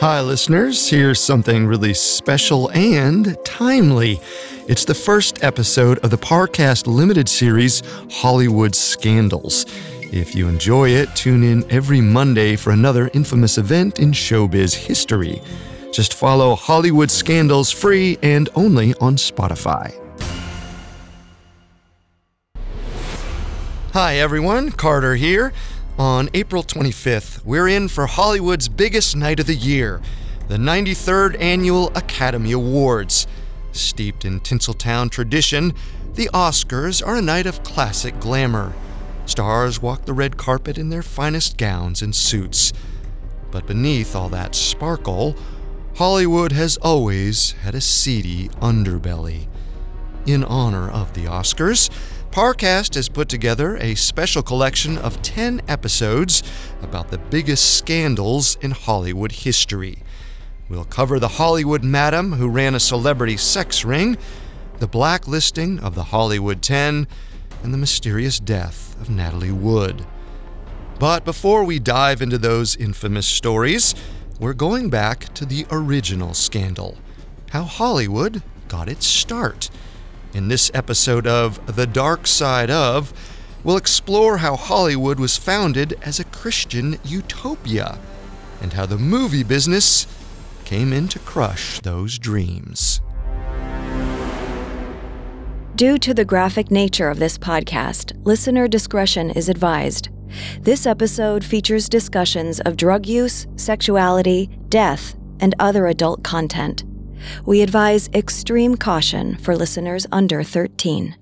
Hi, listeners. Here's something really special and timely. It's the first episode of the Parcast limited series, Hollywood Scandals. If you enjoy it, tune in every Monday for another infamous event in showbiz history. Just follow Hollywood Scandals free and only on Spotify. Hi, everyone. Carter here. On April 25th, we're in for Hollywood's biggest night of the year the 93rd Annual Academy Awards. Steeped in Tinseltown tradition, the Oscars are a night of classic glamour. Stars walk the red carpet in their finest gowns and suits. But beneath all that sparkle, Hollywood has always had a seedy underbelly. In honor of the Oscars, Parcast has put together a special collection of 10 episodes about the biggest scandals in Hollywood history. We'll cover the Hollywood madam who ran a celebrity sex ring, the blacklisting of the Hollywood 10, and the mysterious death of Natalie Wood. But before we dive into those infamous stories, we're going back to the original scandal how Hollywood got its start. In this episode of The Dark Side of, we'll explore how Hollywood was founded as a Christian utopia and how the movie business came in to crush those dreams. Due to the graphic nature of this podcast, listener discretion is advised. This episode features discussions of drug use, sexuality, death, and other adult content. We advise extreme caution for listeners under 13.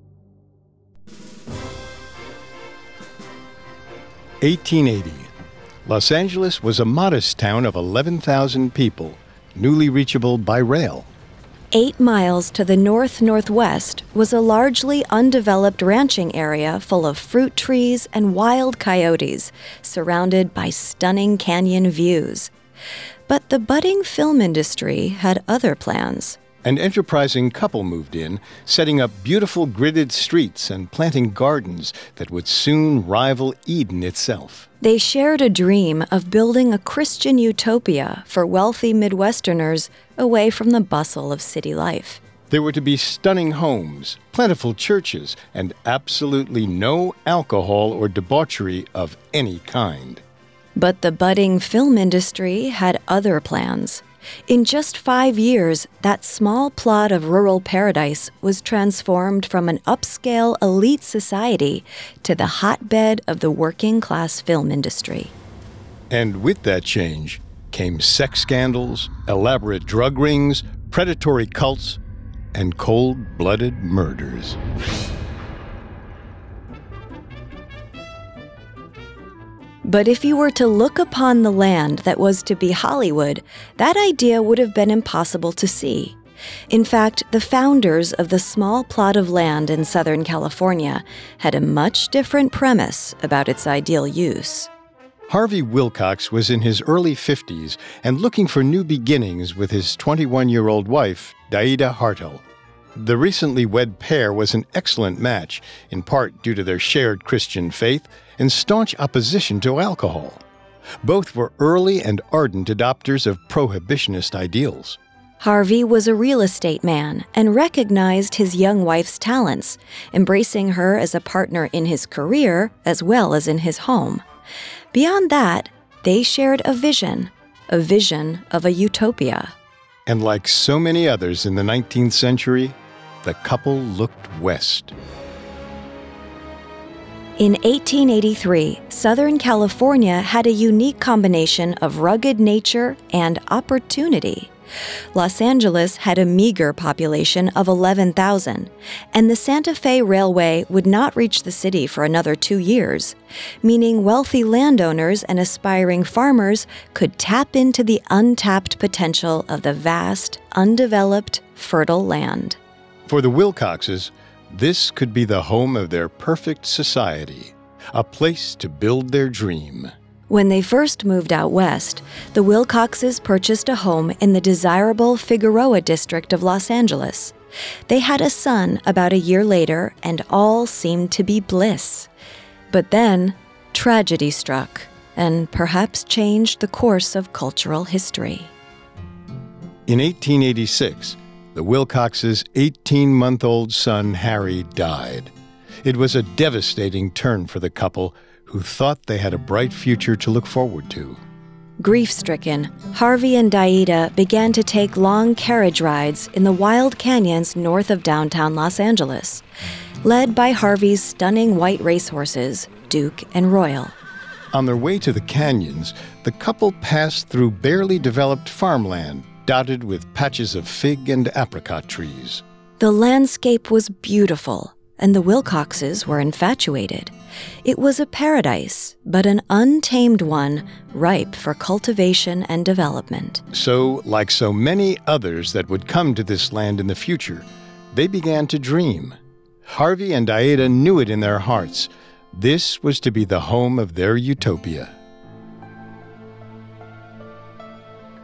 1880. Los Angeles was a modest town of 11,000 people, newly reachable by rail. Eight miles to the north northwest was a largely undeveloped ranching area full of fruit trees and wild coyotes, surrounded by stunning canyon views. But the budding film industry had other plans. An enterprising couple moved in, setting up beautiful gridded streets and planting gardens that would soon rival Eden itself. They shared a dream of building a Christian utopia for wealthy Midwesterners away from the bustle of city life. There were to be stunning homes, plentiful churches, and absolutely no alcohol or debauchery of any kind. But the budding film industry had other plans. In just five years, that small plot of rural paradise was transformed from an upscale elite society to the hotbed of the working class film industry. And with that change came sex scandals, elaborate drug rings, predatory cults, and cold blooded murders. But if you were to look upon the land that was to be Hollywood, that idea would have been impossible to see. In fact, the founders of the small plot of land in Southern California had a much different premise about its ideal use. Harvey Wilcox was in his early 50s and looking for new beginnings with his 21 year old wife, Daeida Hartell. The recently wed pair was an excellent match, in part due to their shared Christian faith and staunch opposition to alcohol. Both were early and ardent adopters of prohibitionist ideals. Harvey was a real estate man and recognized his young wife's talents, embracing her as a partner in his career as well as in his home. Beyond that, they shared a vision, a vision of a utopia. And like so many others in the 19th century, the couple looked west. In 1883, Southern California had a unique combination of rugged nature and opportunity. Los Angeles had a meager population of 11,000, and the Santa Fe Railway would not reach the city for another two years, meaning wealthy landowners and aspiring farmers could tap into the untapped potential of the vast, undeveloped, fertile land. For the Wilcoxes, this could be the home of their perfect society, a place to build their dream. When they first moved out west, the Wilcoxes purchased a home in the desirable Figueroa district of Los Angeles. They had a son about a year later, and all seemed to be bliss. But then, tragedy struck and perhaps changed the course of cultural history. In 1886, the Wilcoxes' 18 month old son, Harry, died. It was a devastating turn for the couple who thought they had a bright future to look forward to. Grief stricken, Harvey and Daeida began to take long carriage rides in the wild canyons north of downtown Los Angeles, led by Harvey's stunning white racehorses, Duke and Royal. On their way to the canyons, the couple passed through barely developed farmland dotted with patches of fig and apricot trees. The landscape was beautiful, and the Wilcoxes were infatuated. It was a paradise, but an untamed one, ripe for cultivation and development. So, like so many others that would come to this land in the future, they began to dream. Harvey and Daeida knew it in their hearts. This was to be the home of their utopia.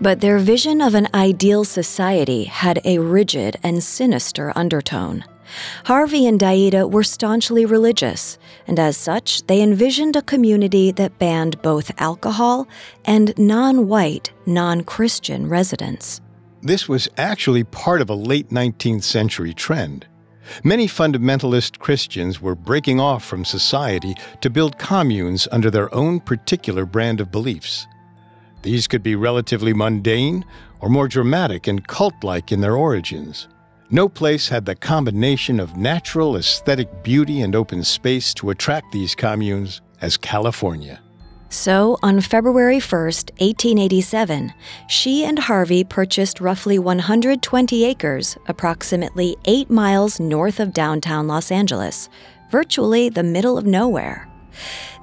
But their vision of an ideal society had a rigid and sinister undertone. Harvey and Daida were staunchly religious, and as such, they envisioned a community that banned both alcohol and non white, non Christian residents. This was actually part of a late 19th century trend. Many fundamentalist Christians were breaking off from society to build communes under their own particular brand of beliefs. These could be relatively mundane or more dramatic and cult like in their origins. No place had the combination of natural aesthetic beauty and open space to attract these communes as California. So, on February 1st, 1887, she and Harvey purchased roughly 120 acres, approximately 8 miles north of downtown Los Angeles, virtually the middle of nowhere.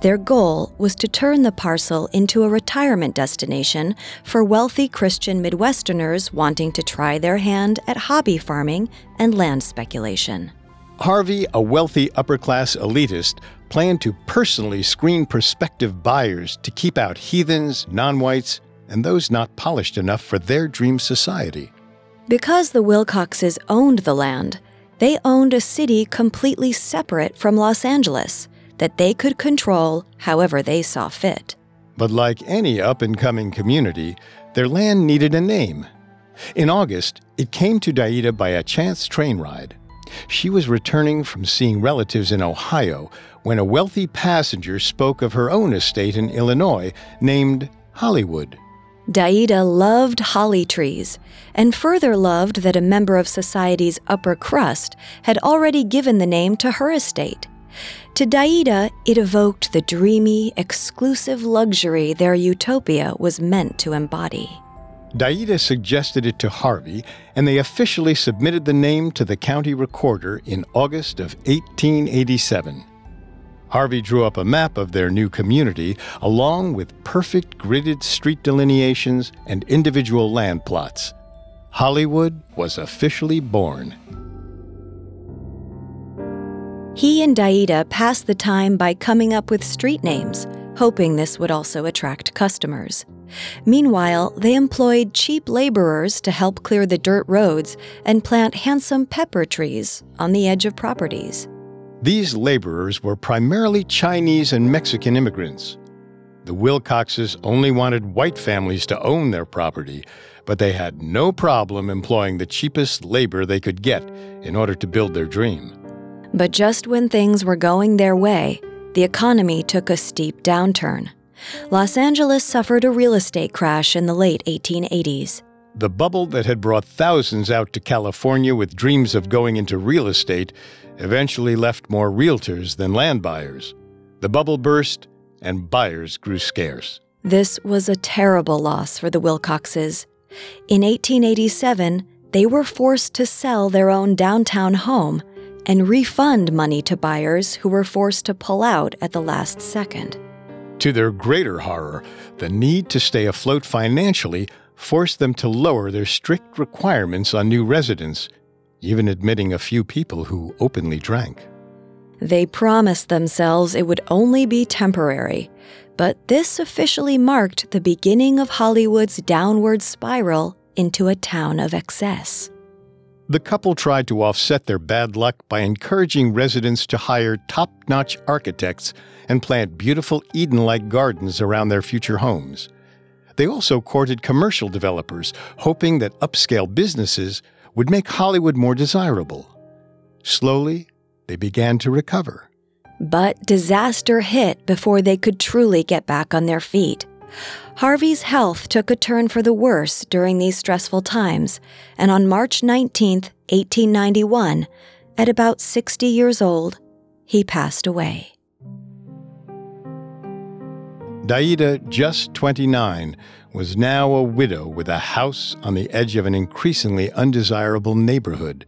Their goal was to turn the parcel into a retirement destination for wealthy Christian Midwesterners wanting to try their hand at hobby farming and land speculation. Harvey, a wealthy upper class elitist, planned to personally screen prospective buyers to keep out heathens, non whites, and those not polished enough for their dream society. Because the Wilcoxes owned the land, they owned a city completely separate from Los Angeles that they could control however they saw fit. But like any up and coming community, their land needed a name. In August, it came to Daeida by a chance train ride. She was returning from seeing relatives in Ohio when a wealthy passenger spoke of her own estate in Illinois named Hollywood. Daeida loved holly trees, and further loved that a member of society's upper crust had already given the name to her estate. To Daeida, it evoked the dreamy, exclusive luxury their utopia was meant to embody. Daeida suggested it to Harvey, and they officially submitted the name to the county recorder in August of 1887. Harvey drew up a map of their new community, along with perfect gridded street delineations and individual land plots. Hollywood was officially born. He and Daeida passed the time by coming up with street names, hoping this would also attract customers. Meanwhile, they employed cheap laborers to help clear the dirt roads and plant handsome pepper trees on the edge of properties. These laborers were primarily Chinese and Mexican immigrants. The Wilcoxes only wanted white families to own their property, but they had no problem employing the cheapest labor they could get in order to build their dream. But just when things were going their way, the economy took a steep downturn. Los Angeles suffered a real estate crash in the late 1880s. The bubble that had brought thousands out to California with dreams of going into real estate eventually left more realtors than land buyers. The bubble burst, and buyers grew scarce. This was a terrible loss for the Wilcoxes. In 1887, they were forced to sell their own downtown home and refund money to buyers who were forced to pull out at the last second. To their greater horror, the need to stay afloat financially forced them to lower their strict requirements on new residents, even admitting a few people who openly drank. They promised themselves it would only be temporary, but this officially marked the beginning of Hollywood's downward spiral into a town of excess. The couple tried to offset their bad luck by encouraging residents to hire top notch architects and plant beautiful Eden like gardens around their future homes. They also courted commercial developers, hoping that upscale businesses would make Hollywood more desirable. Slowly, they began to recover. But disaster hit before they could truly get back on their feet. Harvey's health took a turn for the worse during these stressful times, and on March 19, 1891, at about 60 years old, he passed away. Daeida, just 29, was now a widow with a house on the edge of an increasingly undesirable neighborhood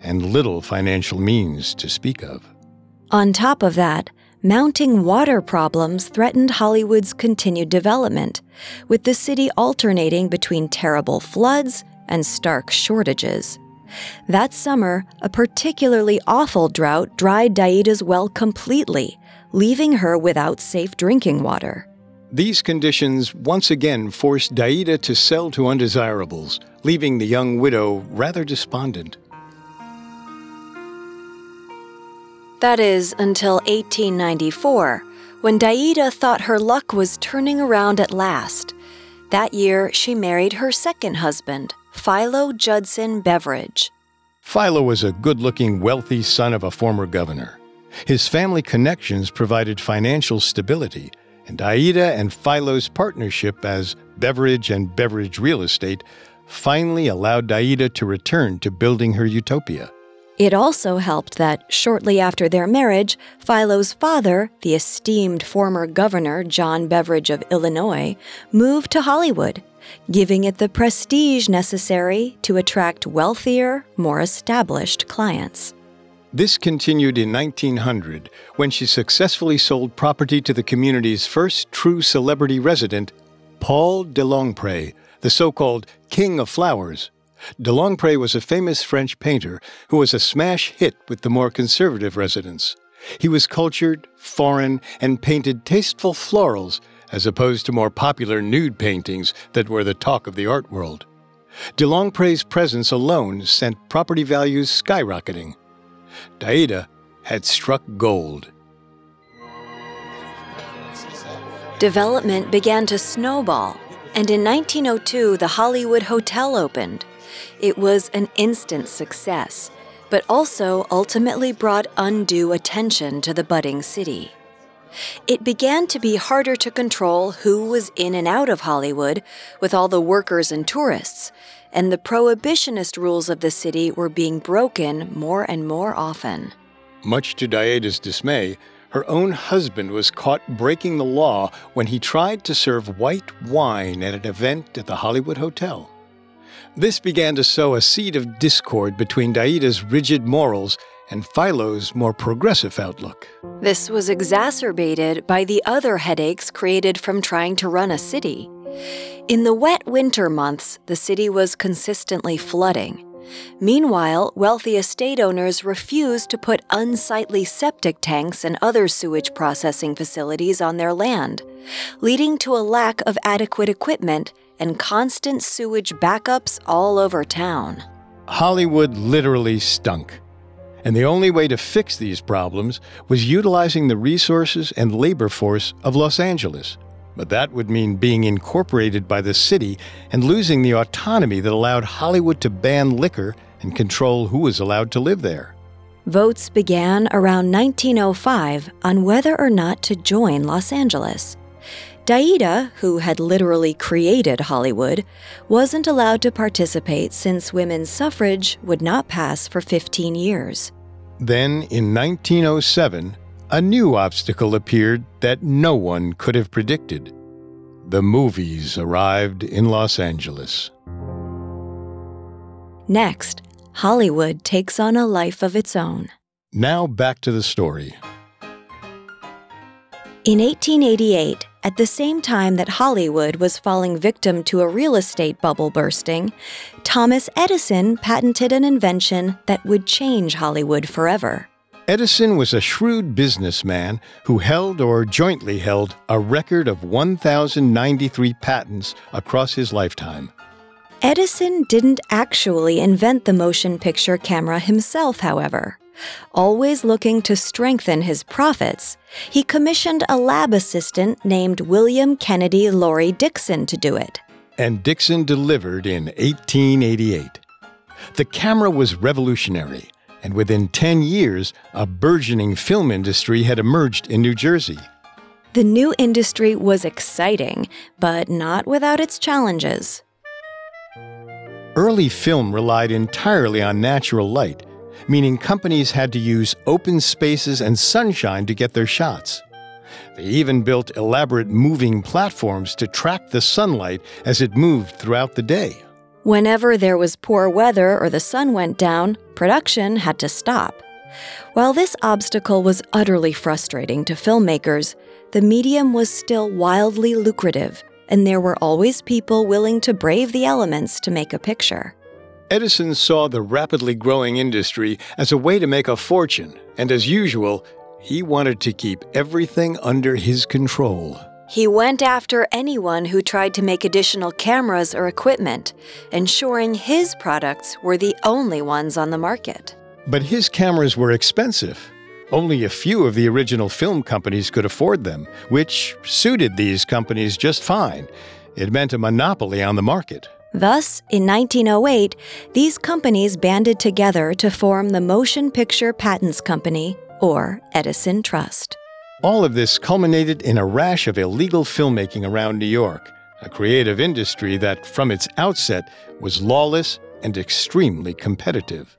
and little financial means to speak of. On top of that, mounting water problems threatened Hollywood's continued development, with the city alternating between terrible floods and stark shortages. That summer, a particularly awful drought dried Daeida's well completely, leaving her without safe drinking water. These conditions once again forced Daeida to sell to undesirables, leaving the young widow rather despondent. That is, until 1894, when Daeida thought her luck was turning around at last. That year, she married her second husband, Philo Judson Beveridge. Philo was a good looking, wealthy son of a former governor. His family connections provided financial stability, and Daeida and Philo's partnership as Beveridge and Beveridge Real Estate finally allowed Daeida to return to building her utopia. It also helped that, shortly after their marriage, Philo's father, the esteemed former governor John Beveridge of Illinois, moved to Hollywood, giving it the prestige necessary to attract wealthier, more established clients. This continued in 1900 when she successfully sold property to the community's first true celebrity resident, Paul de Longpre, the so called King of Flowers. De Longpre was a famous French painter who was a smash hit with the more conservative residents. He was cultured, foreign, and painted tasteful florals as opposed to more popular nude paintings that were the talk of the art world. De Longpre's presence alone sent property values skyrocketing. Daeida had struck gold. Development began to snowball, and in 1902 the Hollywood Hotel opened. It was an instant success, but also ultimately brought undue attention to the budding city. It began to be harder to control who was in and out of Hollywood with all the workers and tourists, and the prohibitionist rules of the city were being broken more and more often. Much to Daeida's dismay, her own husband was caught breaking the law when he tried to serve white wine at an event at the Hollywood Hotel. This began to sow a seed of discord between Daeida's rigid morals and Philo's more progressive outlook. This was exacerbated by the other headaches created from trying to run a city. In the wet winter months, the city was consistently flooding. Meanwhile, wealthy estate owners refused to put unsightly septic tanks and other sewage processing facilities on their land, leading to a lack of adequate equipment and constant sewage backups all over town. Hollywood literally stunk. And the only way to fix these problems was utilizing the resources and labor force of Los Angeles. But that would mean being incorporated by the city and losing the autonomy that allowed Hollywood to ban liquor and control who was allowed to live there. Votes began around 1905 on whether or not to join Los Angeles. Daeida, who had literally created Hollywood, wasn't allowed to participate since women's suffrage would not pass for 15 years. Then, in 1907, a new obstacle appeared that no one could have predicted. The movies arrived in Los Angeles. Next, Hollywood takes on a life of its own. Now back to the story. In 1888, at the same time that Hollywood was falling victim to a real estate bubble bursting, Thomas Edison patented an invention that would change Hollywood forever. Edison was a shrewd businessman who held or jointly held a record of 1,093 patents across his lifetime. Edison didn't actually invent the motion picture camera himself, however. Always looking to strengthen his profits, he commissioned a lab assistant named William Kennedy Laurie Dickson to do it. And Dickson delivered in 1888. The camera was revolutionary, and within 10 years, a burgeoning film industry had emerged in New Jersey. The new industry was exciting, but not without its challenges. Early film relied entirely on natural light, meaning companies had to use open spaces and sunshine to get their shots. They even built elaborate moving platforms to track the sunlight as it moved throughout the day. Whenever there was poor weather or the sun went down, production had to stop. While this obstacle was utterly frustrating to filmmakers, the medium was still wildly lucrative, and there were always people willing to brave the elements to make a picture. Edison saw the rapidly growing industry as a way to make a fortune, and as usual, he wanted to keep everything under his control. He went after anyone who tried to make additional cameras or equipment, ensuring his products were the only ones on the market. But his cameras were expensive. Only a few of the original film companies could afford them, which suited these companies just fine. It meant a monopoly on the market. Thus, in 1908, these companies banded together to form the Motion Picture Patents Company, or Edison Trust. All of this culminated in a rash of illegal filmmaking around New York, a creative industry that, from its outset, was lawless and extremely competitive.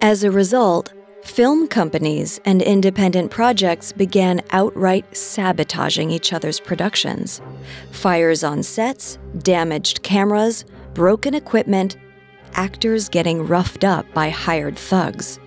As a result, film companies and independent projects began outright sabotaging each other's productions. Fires on sets, damaged cameras, broken equipment, actors getting roughed up by hired thugs.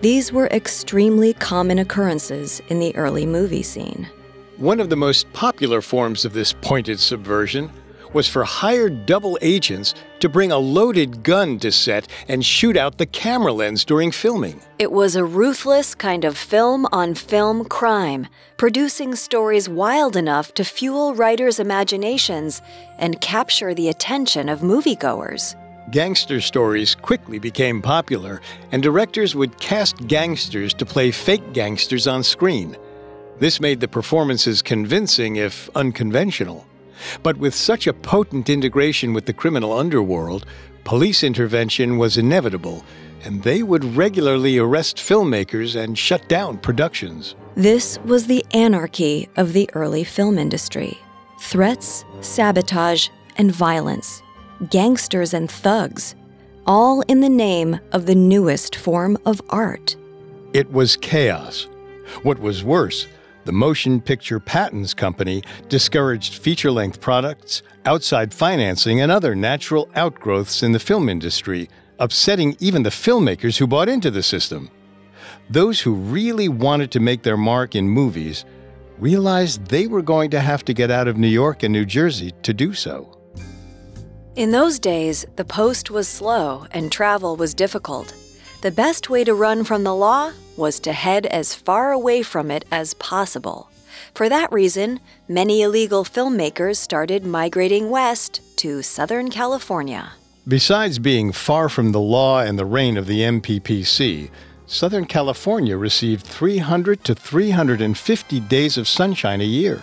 These were extremely common occurrences in the early movie scene. One of the most popular forms of this pointed subversion was for hired double agents to bring a loaded gun to set and shoot out the camera lens during filming. It was a ruthless kind of film on film crime, producing stories wild enough to fuel writers' imaginations and capture the attention of moviegoers. Gangster stories quickly became popular, and directors would cast gangsters to play fake gangsters on screen. This made the performances convincing, if unconventional. But with such a potent integration with the criminal underworld, police intervention was inevitable, and they would regularly arrest filmmakers and shut down productions. This was the anarchy of the early film industry threats, sabotage, and violence gangsters and thugs, all in the name of the newest form of art. It was chaos. What was worse, the Motion Picture Patents Company discouraged feature length products, outside financing, and other natural outgrowths in the film industry, upsetting even the filmmakers who bought into the system. Those who really wanted to make their mark in movies realized they were going to have to get out of New York and New Jersey to do so. In those days, the post was slow and travel was difficult. The best way to run from the law was to head as far away from it as possible. For that reason, many illegal filmmakers started migrating west to Southern California. Besides being far from the law and the reign of the MPPC, Southern California received 300 to 350 days of sunshine a year.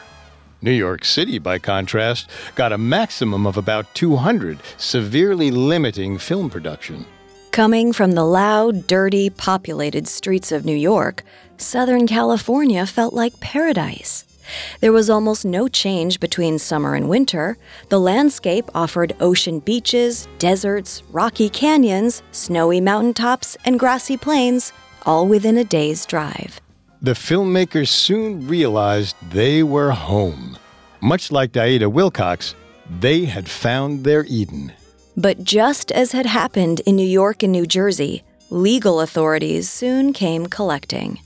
New York City, by contrast, got a maximum of about 200, severely limiting film production. Coming from the loud, dirty, populated streets of New York, Southern California felt like paradise. There was almost no change between summer and winter. The landscape offered ocean beaches, deserts, rocky canyons, snowy mountaintops, and grassy plains, all within a day's drive. The filmmakers soon realized they were home. Much like Daeida Wilcox, they had found their Eden. But just as had happened in New York and New Jersey, legal authorities soon came collecting.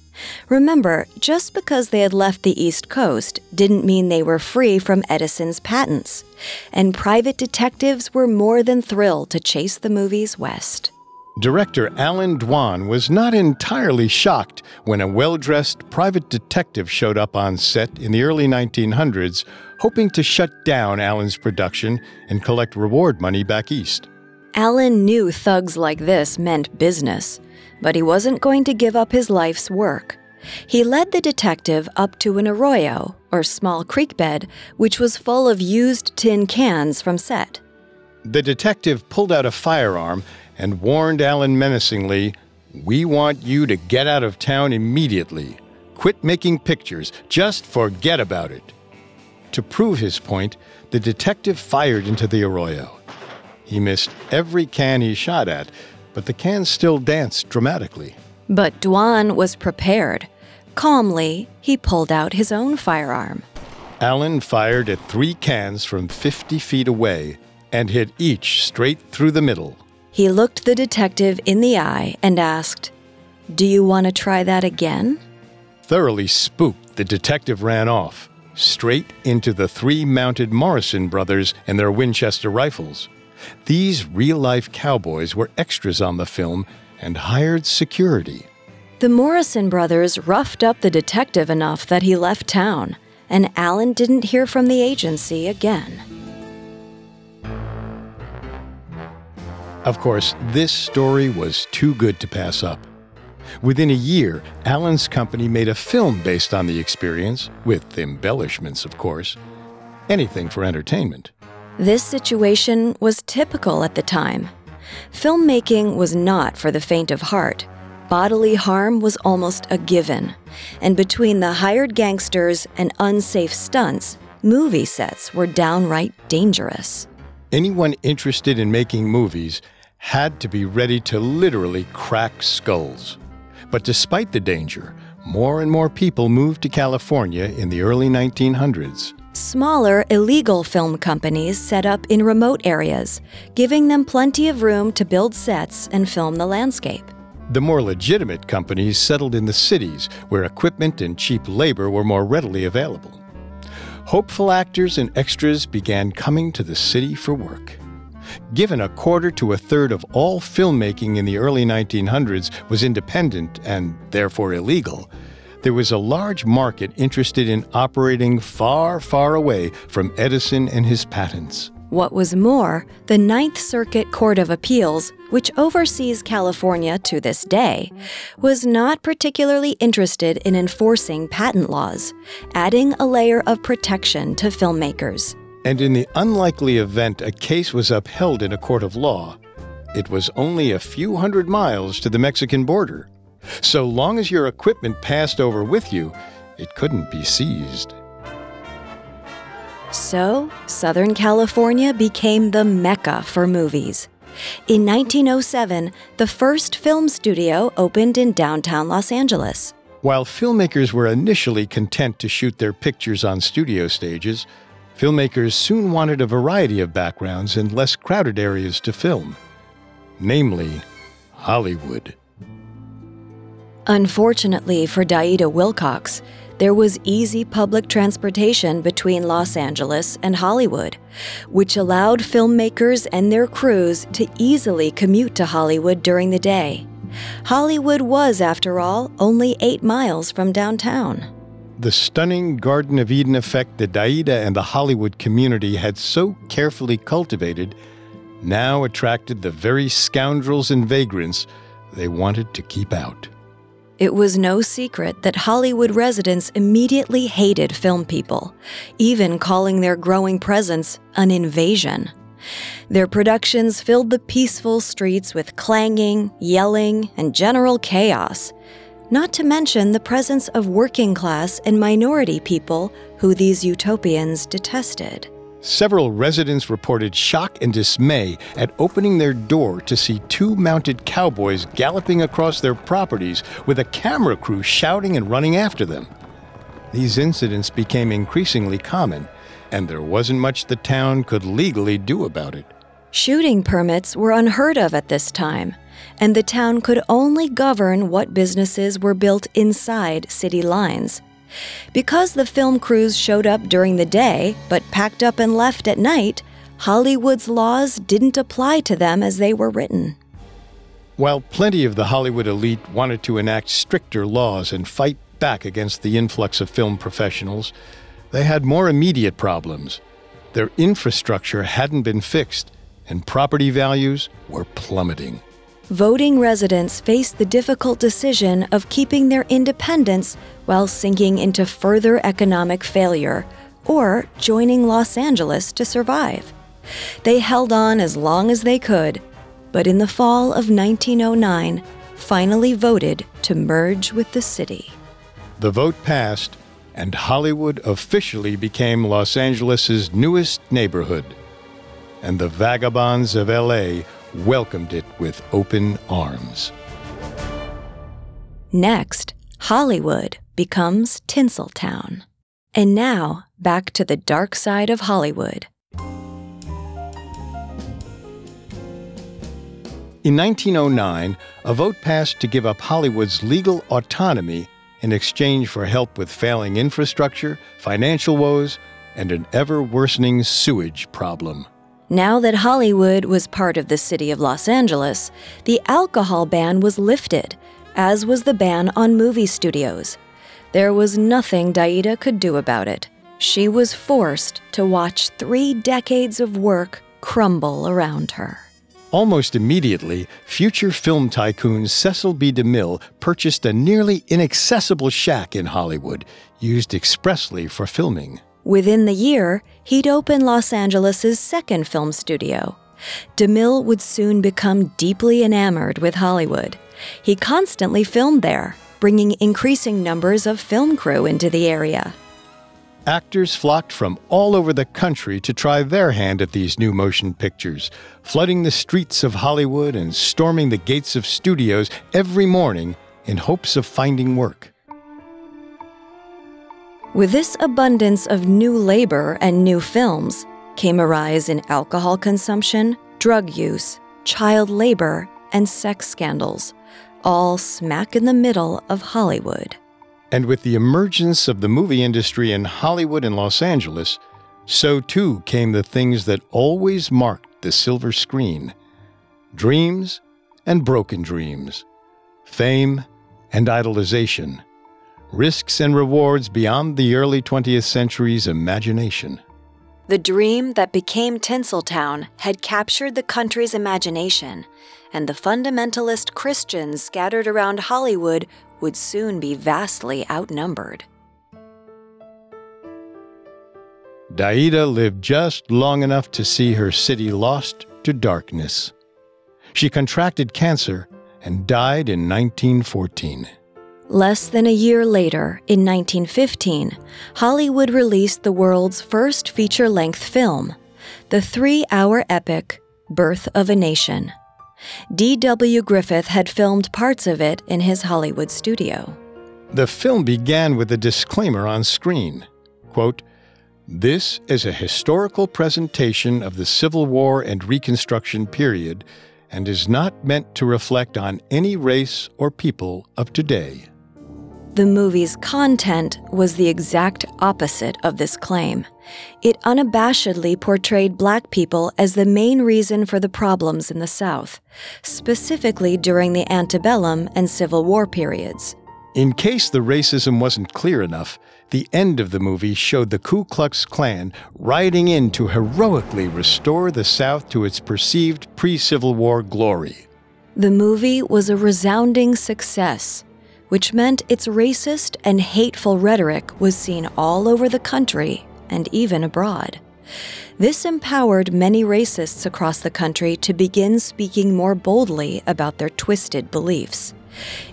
Remember, just because they had left the East Coast didn't mean they were free from Edison's patents, and private detectives were more than thrilled to chase the movies west. Director Allan Dwan was not entirely shocked when a well dressed private detective showed up on set in the early 1900s, hoping to shut down Allan's production and collect reward money back east. Allan knew thugs like this meant business, but he wasn't going to give up his life's work. He led the detective up to an arroyo, or small creek bed, which was full of used tin cans from set. The detective pulled out a firearm and warned Allan menacingly We want you to get out of town immediately. Quit making pictures. Just forget about it. To prove his point, the detective fired into the arroyo. He missed every can he shot at, but the cans still danced dramatically. But Dwan was prepared. Calmly, he pulled out his own firearm. Allan fired at three cans from 50 feet away and hit each straight through the middle. He looked the detective in the eye and asked, Do you want to try that again? Thoroughly spooked, the detective ran off, straight into the three mounted Morrison brothers and their Winchester rifles. These real life cowboys were extras on the film and hired security. The Morrison brothers roughed up the detective enough that he left town, and Allan didn't hear from the agency again. Of course, this story was too good to pass up. Within a year, Allan's company made a film based on the experience, with embellishments, of course. Anything for entertainment. This situation was typical at the time. Filmmaking was not for the faint of heart. Bodily harm was almost a given, and between the hired gangsters and unsafe stunts, movie sets were downright dangerous. Anyone interested in making movies had to be ready to literally crack skulls. But despite the danger, more and more people moved to California in the early 1900s. Smaller, illegal film companies set up in remote areas, giving them plenty of room to build sets and film the landscape. The more legitimate companies settled in the cities, where equipment and cheap labor were more readily available hopeful actors and extras began coming to the city for work. Given a quarter to a third of all filmmaking in the early 1900s was independent and therefore illegal, there was a large market interested in operating far, far away from Edison and his patents. What was more, the Ninth Circuit Court of Appeals, which oversees California to this day, was not particularly interested in enforcing patent laws, adding a layer of protection to filmmakers. And in the unlikely event a case was upheld in a court of law, it was only a few hundred miles to the Mexican border. So long as your equipment passed over with you, it couldn't be seized. So, Southern California became the mecca for movies. In 1907, the first film studio opened in downtown Los Angeles. While filmmakers were initially content to shoot their pictures on studio stages, filmmakers soon wanted a variety of backgrounds and less crowded areas to film, namely Hollywood. Unfortunately for Daeida Wilcox, there was easy public transportation between Los Angeles and Hollywood, which allowed filmmakers and their crews to easily commute to Hollywood during the day. Hollywood was, after all, only eight miles from downtown. The stunning Garden of Eden effect that Daeida and the Hollywood community had so carefully cultivated now attracted the very scoundrels and vagrants they wanted to keep out. It was no secret that Hollywood residents immediately hated film people, even calling their growing presence an invasion. Their productions filled the peaceful streets with clanging, yelling, and general chaos, not to mention the presence of working class and minority people who these utopians detested. Several residents reported shock and dismay at opening their door to see two mounted cowboys galloping across their properties with a camera crew shouting and running after them. These incidents became increasingly common, and there wasn't much the town could legally do about it. Shooting permits were unheard of at this time, and the town could only govern what businesses were built inside city lines. Because the film crews showed up during the day but packed up and left at night, Hollywood's laws didn't apply to them as they were written. While plenty of the Hollywood elite wanted to enact stricter laws and fight back against the influx of film professionals, they had more immediate problems. Their infrastructure hadn't been fixed, and property values were plummeting. voting residents faced the difficult decision of keeping their independence while sinking into further economic failure or joining Los Angeles to survive. They held on as long as they could, but in the fall of 1909, finally voted to merge with the city. The vote passed, and Hollywood officially became Los Angeles's newest neighborhood. And the vagabonds of LA welcomed it with open arms. Next, Hollywood becomes Tinseltown. And now, back to the dark side of Hollywood. In 1909, a vote passed to give up Hollywood's legal autonomy in exchange for help with failing infrastructure, financial woes, and an ever worsening sewage problem. Now that Hollywood was part of the city of Los Angeles, the alcohol ban was lifted, as was the ban on movie studios. There was nothing Daeida could do about it. She was forced to watch three decades of work crumble around her. Almost immediately, future film tycoon Cecil B. DeMille purchased a nearly inaccessible shack in Hollywood, used expressly for filming. Within the year, he'd open Los Angeles' second film studio. DeMille would soon become deeply enamored with Hollywood. He constantly filmed there, bringing increasing numbers of film crew into the area. Actors flocked from all over the country to try their hand at these new motion pictures, flooding the streets of Hollywood and storming the gates of studios every morning in hopes of finding work. With this abundance of new labor and new films came a rise in alcohol consumption, drug use, child labor, and sex scandals, all smack in the middle of Hollywood. And with the emergence of the movie industry in Hollywood and Los Angeles, so too came the things that always marked the silver screen dreams and broken dreams, fame and idolization, risks and rewards beyond the early 20th century's imagination. The dream that became Tinseltown had captured the country's imagination, and the fundamentalist Christians scattered around Hollywood would soon be vastly outnumbered. Daeida lived just long enough to see her city lost to darkness. She contracted cancer and died in 1914. Less than a year later, in 1915, Hollywood released the world's first feature length film, the three hour epic Birth of a Nation. D.W. Griffith had filmed parts of it in his Hollywood studio. The film began with a disclaimer on screen quote, This is a historical presentation of the Civil War and Reconstruction period and is not meant to reflect on any race or people of today. The movie's content was the exact opposite of this claim. It unabashedly portrayed black people as the main reason for the problems in the South, specifically during the antebellum and Civil War periods. In case the racism wasn't clear enough, the end of the movie showed the Ku Klux Klan riding in to heroically restore the South to its perceived pre Civil War glory. The movie was a resounding success which meant its racist and hateful rhetoric was seen all over the country and even abroad. This empowered many racists across the country to begin speaking more boldly about their twisted beliefs.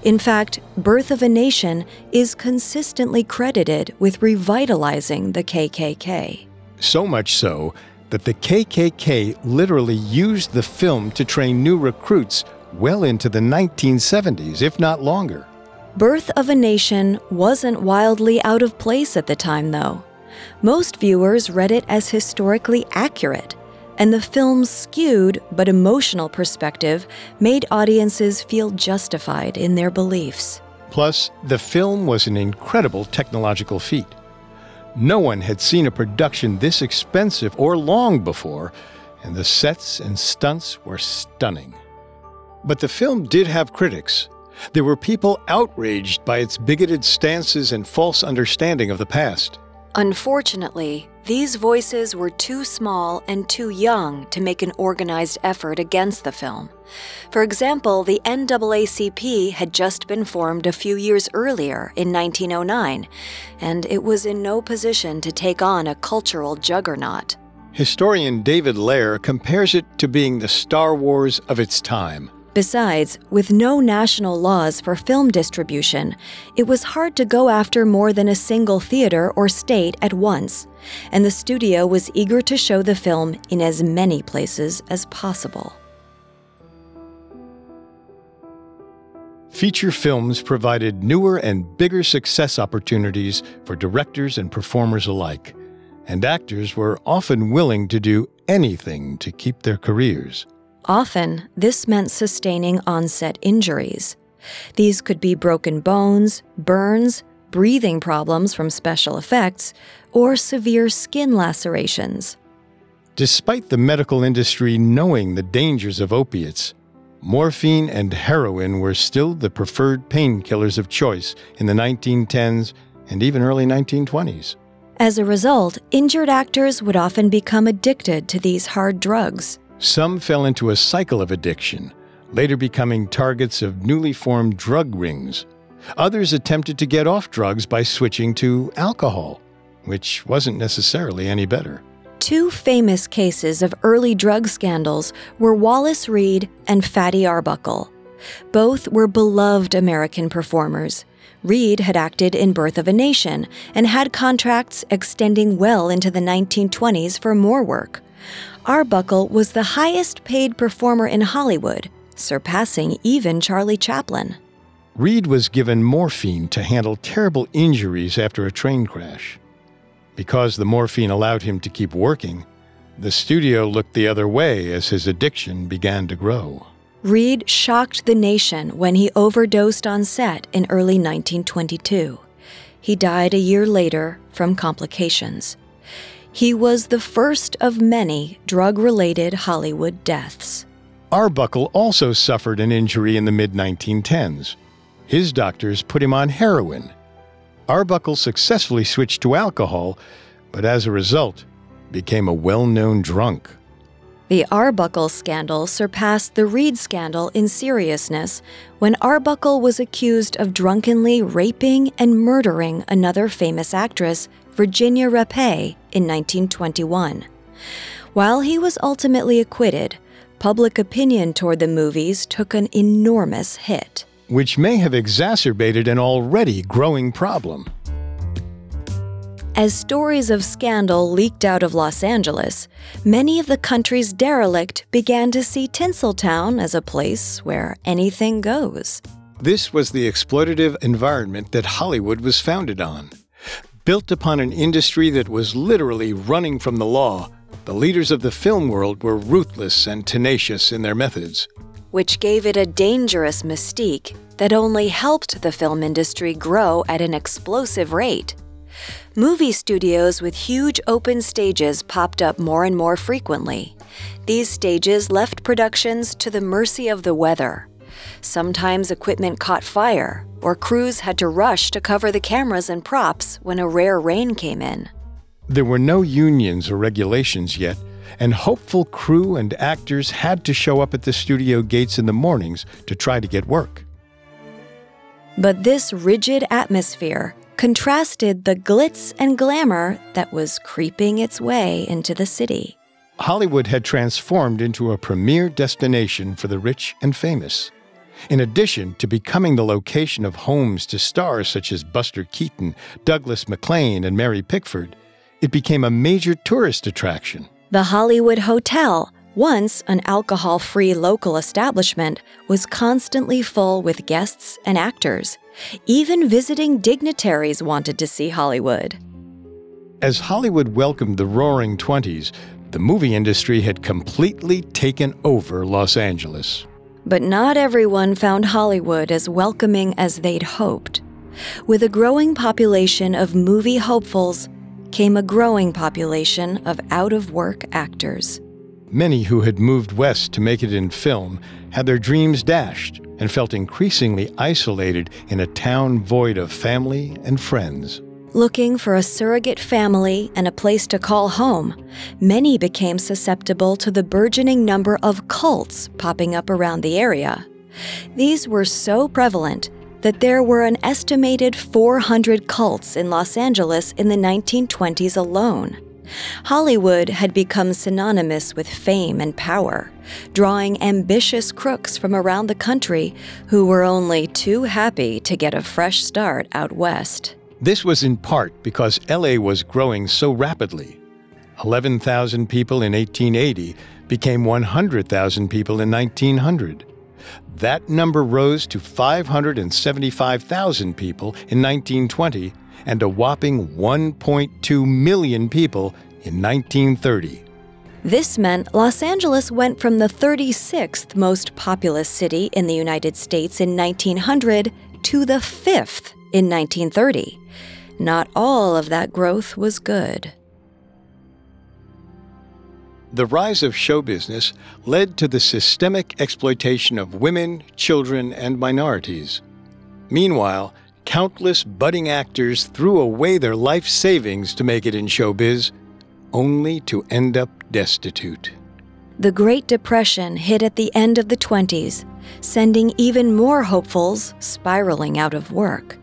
In fact, Birth of a Nation is consistently credited with revitalizing the KKK. So much so that the KKK literally used the film to train new recruits well into the 1970s, if not longer. Birth of a Nation wasn't wildly out of place at the time, though. Most viewers read it as historically accurate, and the film's skewed but emotional perspective made audiences feel justified in their beliefs. Plus, the film was an incredible technological feat. No one had seen a production this expensive or long before, and the sets and stunts were stunning. But the film did have critics there were people outraged by its bigoted stances and false understanding of the past. Unfortunately, these voices were too small and too young to make an organized effort against the film. For example, the NAACP had just been formed a few years earlier in 1909, and it was in no position to take on a cultural juggernaut. Historian David Lair compares it to being the Star Wars of its time. Besides, with no national laws for film distribution, it was hard to go after more than a single theater or state at once, and the studio was eager to show the film in as many places as possible. Feature films provided newer and bigger success opportunities for directors and performers alike, and actors were often willing to do anything to keep their careers. Often, this meant sustaining onset injuries. These could be broken bones, burns, breathing problems from special effects, or severe skin lacerations. Despite the medical industry knowing the dangers of opiates, morphine and heroin were still the preferred painkillers of choice in the 1910s and even early 1920s. As a result, injured actors would often become addicted to these hard drugs. Some fell into a cycle of addiction, later becoming targets of newly formed drug rings. Others attempted to get off drugs by switching to alcohol, which wasn't necessarily any better. Two famous cases of early drug scandals were Wallace Reid and Fatty Arbuckle. Both were beloved American performers. Reid had acted in Birth of a Nation and had contracts extending well into the 1920s for more work. Arbuckle was the highest paid performer in Hollywood, surpassing even Charlie Chaplin. Reid was given morphine to handle terrible injuries after a train crash. Because the morphine allowed him to keep working, the studio looked the other way as his addiction began to grow. Reid shocked the nation when he overdosed on set in early 1922. He died a year later from complications. He was the first of many drug related Hollywood deaths. Arbuckle also suffered an injury in the mid 1910s. His doctors put him on heroin. Arbuckle successfully switched to alcohol, but as a result, became a well known drunk. The Arbuckle scandal surpassed the Reid scandal in seriousness when Arbuckle was accused of drunkenly raping and murdering another famous actress, Virginia Rappe, in 1921. While he was ultimately acquitted, public opinion toward the movies took an enormous hit. Which may have exacerbated an already growing problem. As stories of scandal leaked out of Los Angeles, many of the country's derelict began to see Tinseltown as a place where anything goes. This was the exploitative environment that Hollywood was founded on. Built upon an industry that was literally running from the law, the leaders of the film world were ruthless and tenacious in their methods. Which gave it a dangerous mystique that only helped the film industry grow at an explosive rate. Movie studios with huge open stages popped up more and more frequently. These stages left productions to the mercy of the weather. Sometimes equipment caught fire, or crews had to rush to cover the cameras and props when a rare rain came in. There were no unions or regulations yet, and hopeful crew and actors had to show up at the studio gates in the mornings to try to get work. But this rigid atmosphere contrasted the glitz and glamour that was creeping its way into the city. Hollywood had transformed into a premier destination for the rich and famous. In addition to becoming the location of homes to stars such as Buster Keaton, Douglas MacLean, and Mary Pickford, it became a major tourist attraction. The Hollywood Hotel, once an alcohol free local establishment, was constantly full with guests and actors. Even visiting dignitaries wanted to see Hollywood. As Hollywood welcomed the roaring 20s, the movie industry had completely taken over Los Angeles. But not everyone found Hollywood as welcoming as they'd hoped. With a growing population of movie hopefuls came a growing population of out of work actors. Many who had moved west to make it in film had their dreams dashed and felt increasingly isolated in a town void of family and friends. Looking for a surrogate family and a place to call home, many became susceptible to the burgeoning number of cults popping up around the area. These were so prevalent that there were an estimated 400 cults in Los Angeles in the 1920s alone. Hollywood had become synonymous with fame and power, drawing ambitious crooks from around the country who were only too happy to get a fresh start out west. This was in part because LA was growing so rapidly. 11,000 people in 1880 became 100,000 people in 1900. That number rose to 575,000 people in 1920 and a whopping 1.2 million people in 1930. This meant Los Angeles went from the 36th most populous city in the United States in 1900 to the 5th in 1930. Not all of that growth was good. The rise of show business led to the systemic exploitation of women, children, and minorities. Meanwhile, countless budding actors threw away their life savings to make it in showbiz, only to end up destitute. The Great Depression hit at the end of the 20s, sending even more hopefuls spiraling out of work.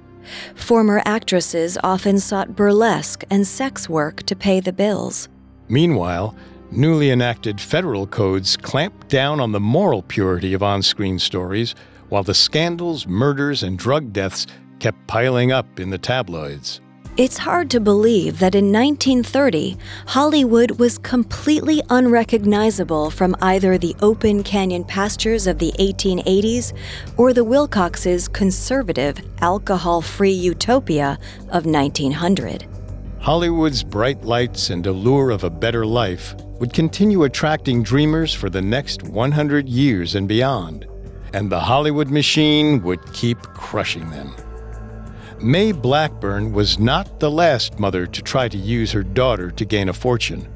Former actresses often sought burlesque and sex work to pay the bills. Meanwhile, newly enacted federal codes clamped down on the moral purity of on screen stories, while the scandals, murders, and drug deaths kept piling up in the tabloids. It's hard to believe that in 1930, Hollywood was completely unrecognizable from either the open canyon pastures of the 1880s or the Wilcoxes' conservative, alcohol free utopia of 1900. Hollywood's bright lights and allure of a better life would continue attracting dreamers for the next 100 years and beyond, and the Hollywood machine would keep crushing them. Mae Blackburn was not the last mother to try to use her daughter to gain a fortune.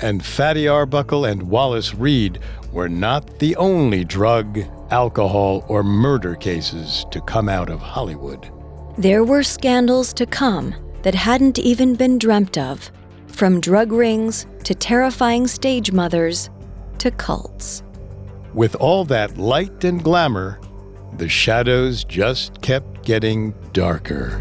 And Fatty Arbuckle and Wallace Reid were not the only drug, alcohol, or murder cases to come out of Hollywood. There were scandals to come that hadn't even been dreamt of, from drug rings to terrifying stage mothers to cults. With all that light and glamour, the shadows just kept getting darker.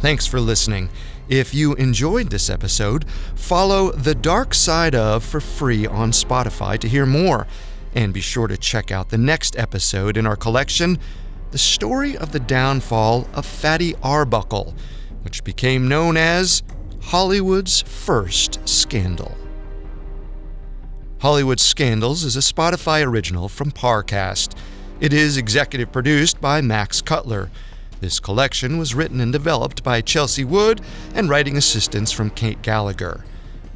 Thanks for listening. If you enjoyed this episode, follow The Dark Side of for free on Spotify to hear more. And be sure to check out the next episode in our collection The Story of the Downfall of Fatty Arbuckle, which became known as Hollywood's First Scandal. Hollywood Scandals is a Spotify original from Parcast. It is executive produced by Max Cutler. This collection was written and developed by Chelsea Wood and writing assistance from Kate Gallagher.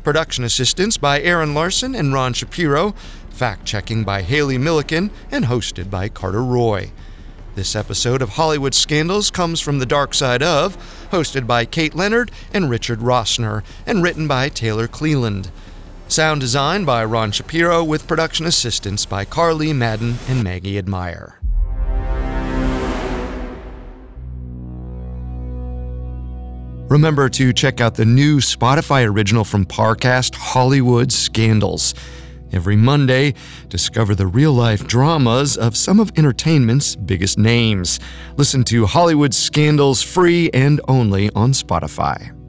Production assistance by Aaron Larson and Ron Shapiro, fact checking by Haley Milliken, and hosted by Carter Roy. This episode of Hollywood Scandals comes from The Dark Side of, hosted by Kate Leonard and Richard Rossner, and written by Taylor Cleland. Sound design by Ron Shapiro with production assistance by Carly Madden and Maggie Admire. Remember to check out the new Spotify original from Parcast, Hollywood Scandals. Every Monday, discover the real life dramas of some of entertainment's biggest names. Listen to Hollywood Scandals free and only on Spotify.